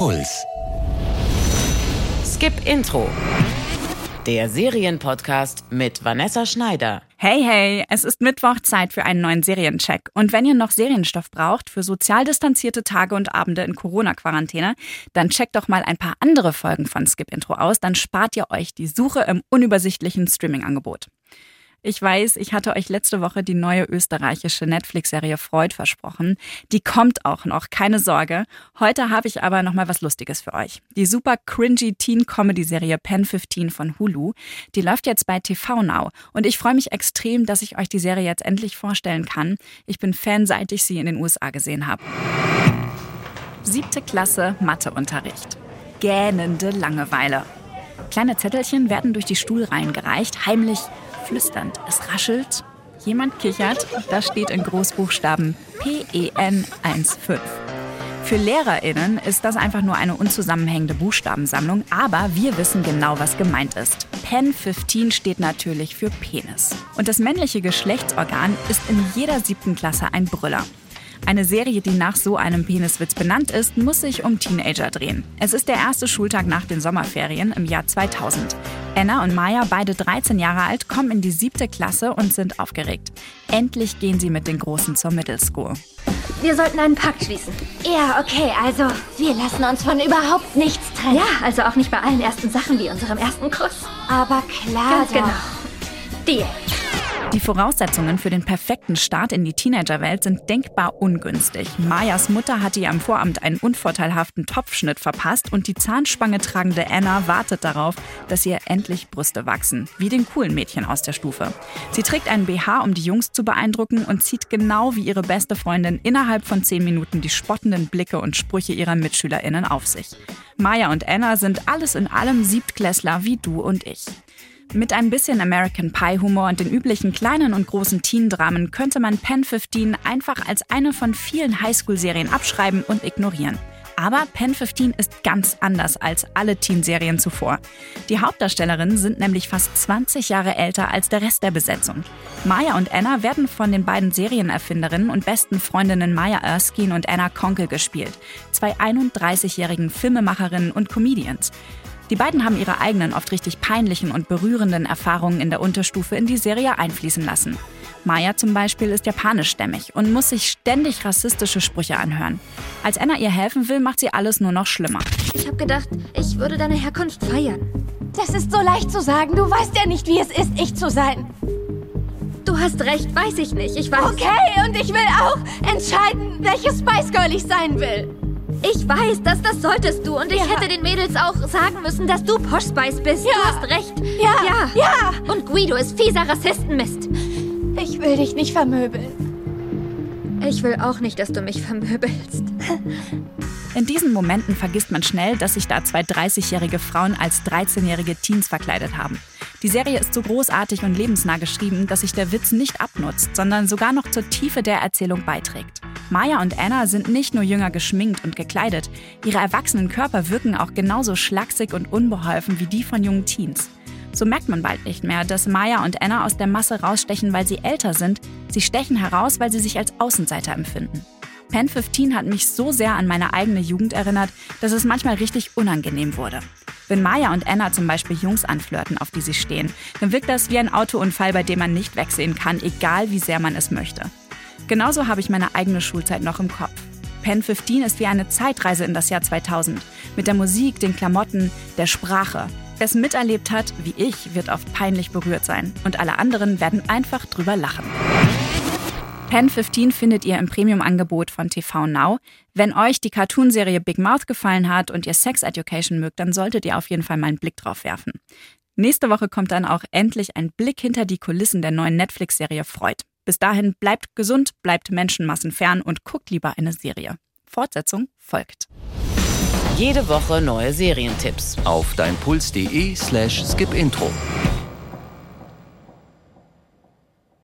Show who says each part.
Speaker 1: Puls.
Speaker 2: Skip Intro. Der Serienpodcast mit Vanessa Schneider.
Speaker 3: Hey, hey, es ist Mittwoch, Zeit für einen neuen Seriencheck. Und wenn ihr noch Serienstoff braucht für sozial distanzierte Tage und Abende in Corona-Quarantäne, dann checkt doch mal ein paar andere Folgen von Skip Intro aus, dann spart ihr euch die Suche im unübersichtlichen Streaming-Angebot. Ich weiß, ich hatte euch letzte Woche die neue österreichische Netflix-Serie Freud versprochen. Die kommt auch noch, keine Sorge. Heute habe ich aber noch mal was Lustiges für euch. Die super cringy Teen-Comedy-Serie Pen 15 von Hulu, die läuft jetzt bei TV Now. Und ich freue mich extrem, dass ich euch die Serie jetzt endlich vorstellen kann. Ich bin Fan, seit ich sie in den USA gesehen habe. Siebte Klasse Matheunterricht. Gähnende Langeweile. Kleine Zettelchen werden durch die Stuhlreihen gereicht, heimlich flüsternd. Es raschelt, jemand kichert, da steht in Großbuchstaben PEN 15. Für LehrerInnen ist das einfach nur eine unzusammenhängende Buchstabensammlung, aber wir wissen genau, was gemeint ist. Pen 15 steht natürlich für Penis. Und das männliche Geschlechtsorgan ist in jeder siebten Klasse ein Brüller. Eine Serie, die nach so einem Peniswitz benannt ist, muss sich um Teenager drehen. Es ist der erste Schultag nach den Sommerferien im Jahr 2000. Anna und Maya, beide 13 Jahre alt, kommen in die siebte Klasse und sind aufgeregt. Endlich gehen sie mit den Großen zur Middle School.
Speaker 4: Wir sollten einen Pakt schließen.
Speaker 5: Ja, okay, also wir lassen uns von überhaupt nichts trennen.
Speaker 4: Ja, also auch nicht bei allen ersten Sachen wie unserem ersten Kuss.
Speaker 5: Aber klar.
Speaker 4: Ganz
Speaker 5: doch.
Speaker 4: genau. Deal.
Speaker 3: Die Voraussetzungen für den perfekten Start in die Teenagerwelt sind denkbar ungünstig. Mayas Mutter hatte ihr am Vorabend einen unvorteilhaften Topfschnitt verpasst und die Zahnspange tragende Anna wartet darauf, dass ihr endlich Brüste wachsen, wie den coolen Mädchen aus der Stufe. Sie trägt einen BH, um die Jungs zu beeindrucken und zieht genau wie ihre beste Freundin innerhalb von zehn Minuten die spottenden Blicke und Sprüche ihrer MitschülerInnen auf sich. Maya und Anna sind alles in allem Siebtklässler wie du und ich. Mit ein bisschen American Pie Humor und den üblichen kleinen und großen Teen-Dramen könnte man Pen 15 einfach als eine von vielen Highschool-Serien abschreiben und ignorieren. Aber Pen 15 ist ganz anders als alle Teen-Serien zuvor. Die Hauptdarstellerinnen sind nämlich fast 20 Jahre älter als der Rest der Besetzung. Maya und Anna werden von den beiden Serienerfinderinnen und besten Freundinnen Maya Erskine und Anna Konkel gespielt, zwei 31-jährigen Filmemacherinnen und Comedians. Die beiden haben ihre eigenen, oft richtig peinlichen und berührenden Erfahrungen in der Unterstufe in die Serie einfließen lassen. Maya zum Beispiel ist japanischstämmig und muss sich ständig rassistische Sprüche anhören. Als Anna ihr helfen will, macht sie alles nur noch schlimmer.
Speaker 4: Ich habe gedacht, ich würde deine Herkunft feiern.
Speaker 5: Das ist so leicht zu sagen. Du weißt ja nicht, wie es ist, ich zu sein.
Speaker 4: Du hast recht, weiß ich nicht. Ich weiß.
Speaker 5: Okay, und ich will auch entscheiden, welches Spice Girl ich sein will.
Speaker 4: Ich weiß, dass das solltest du. Und ich
Speaker 5: Ja.
Speaker 4: hätte den Mädels auch sagen müssen, dass du Posh Spice bist.
Speaker 5: Ja.
Speaker 4: Du hast recht.
Speaker 5: Ja,
Speaker 4: Ja.
Speaker 5: ja.
Speaker 4: Und Guido ist fieser Rassistenmist.
Speaker 5: Ich will dich nicht vermöbeln.
Speaker 4: Ich will auch nicht, dass du mich vermöbelst.
Speaker 3: In diesen Momenten vergisst man schnell, dass sich da zwei 30-jährige Frauen als 13-jährige Teens verkleidet haben. Die Serie ist so großartig und lebensnah geschrieben, dass sich der Witz nicht abnutzt, sondern sogar noch zur Tiefe der Erzählung beiträgt. Maya und Anna sind nicht nur jünger geschminkt und gekleidet, ihre erwachsenen Körper wirken auch genauso schlaksig und unbeholfen wie die von jungen Teens. So merkt man bald nicht mehr, dass Maya und Anna aus der Masse rausstechen, weil sie älter sind. Sie stechen heraus, weil sie sich als Außenseiter empfinden. Pen 15 hat mich so sehr an meine eigene Jugend erinnert, dass es manchmal richtig unangenehm wurde. Wenn Maya und Anna zum Beispiel Jungs anflirten, auf die sie stehen, dann wirkt das wie ein Autounfall, bei dem man nicht wegsehen kann, egal wie sehr man es möchte. Genauso habe ich meine eigene Schulzeit noch im Kopf. Pen 15 ist wie eine Zeitreise in das Jahr 2000. Mit der Musik, den Klamotten, der Sprache. Wer es miterlebt hat, wie ich, wird oft peinlich berührt sein. Und alle anderen werden einfach drüber lachen. Pen 15 findet ihr im Premium-Angebot von TV Now. Wenn euch die Cartoonserie Big Mouth gefallen hat und ihr Sex Education mögt, dann solltet ihr auf jeden Fall mal einen Blick drauf werfen. Nächste Woche kommt dann auch endlich ein Blick hinter die Kulissen der neuen Netflix-Serie Freud. Bis dahin bleibt gesund, bleibt Menschenmassen fern und guckt lieber eine Serie. Fortsetzung folgt.
Speaker 2: Jede Woche neue Serientipps.
Speaker 1: Auf deinpuls.de slash skipintro.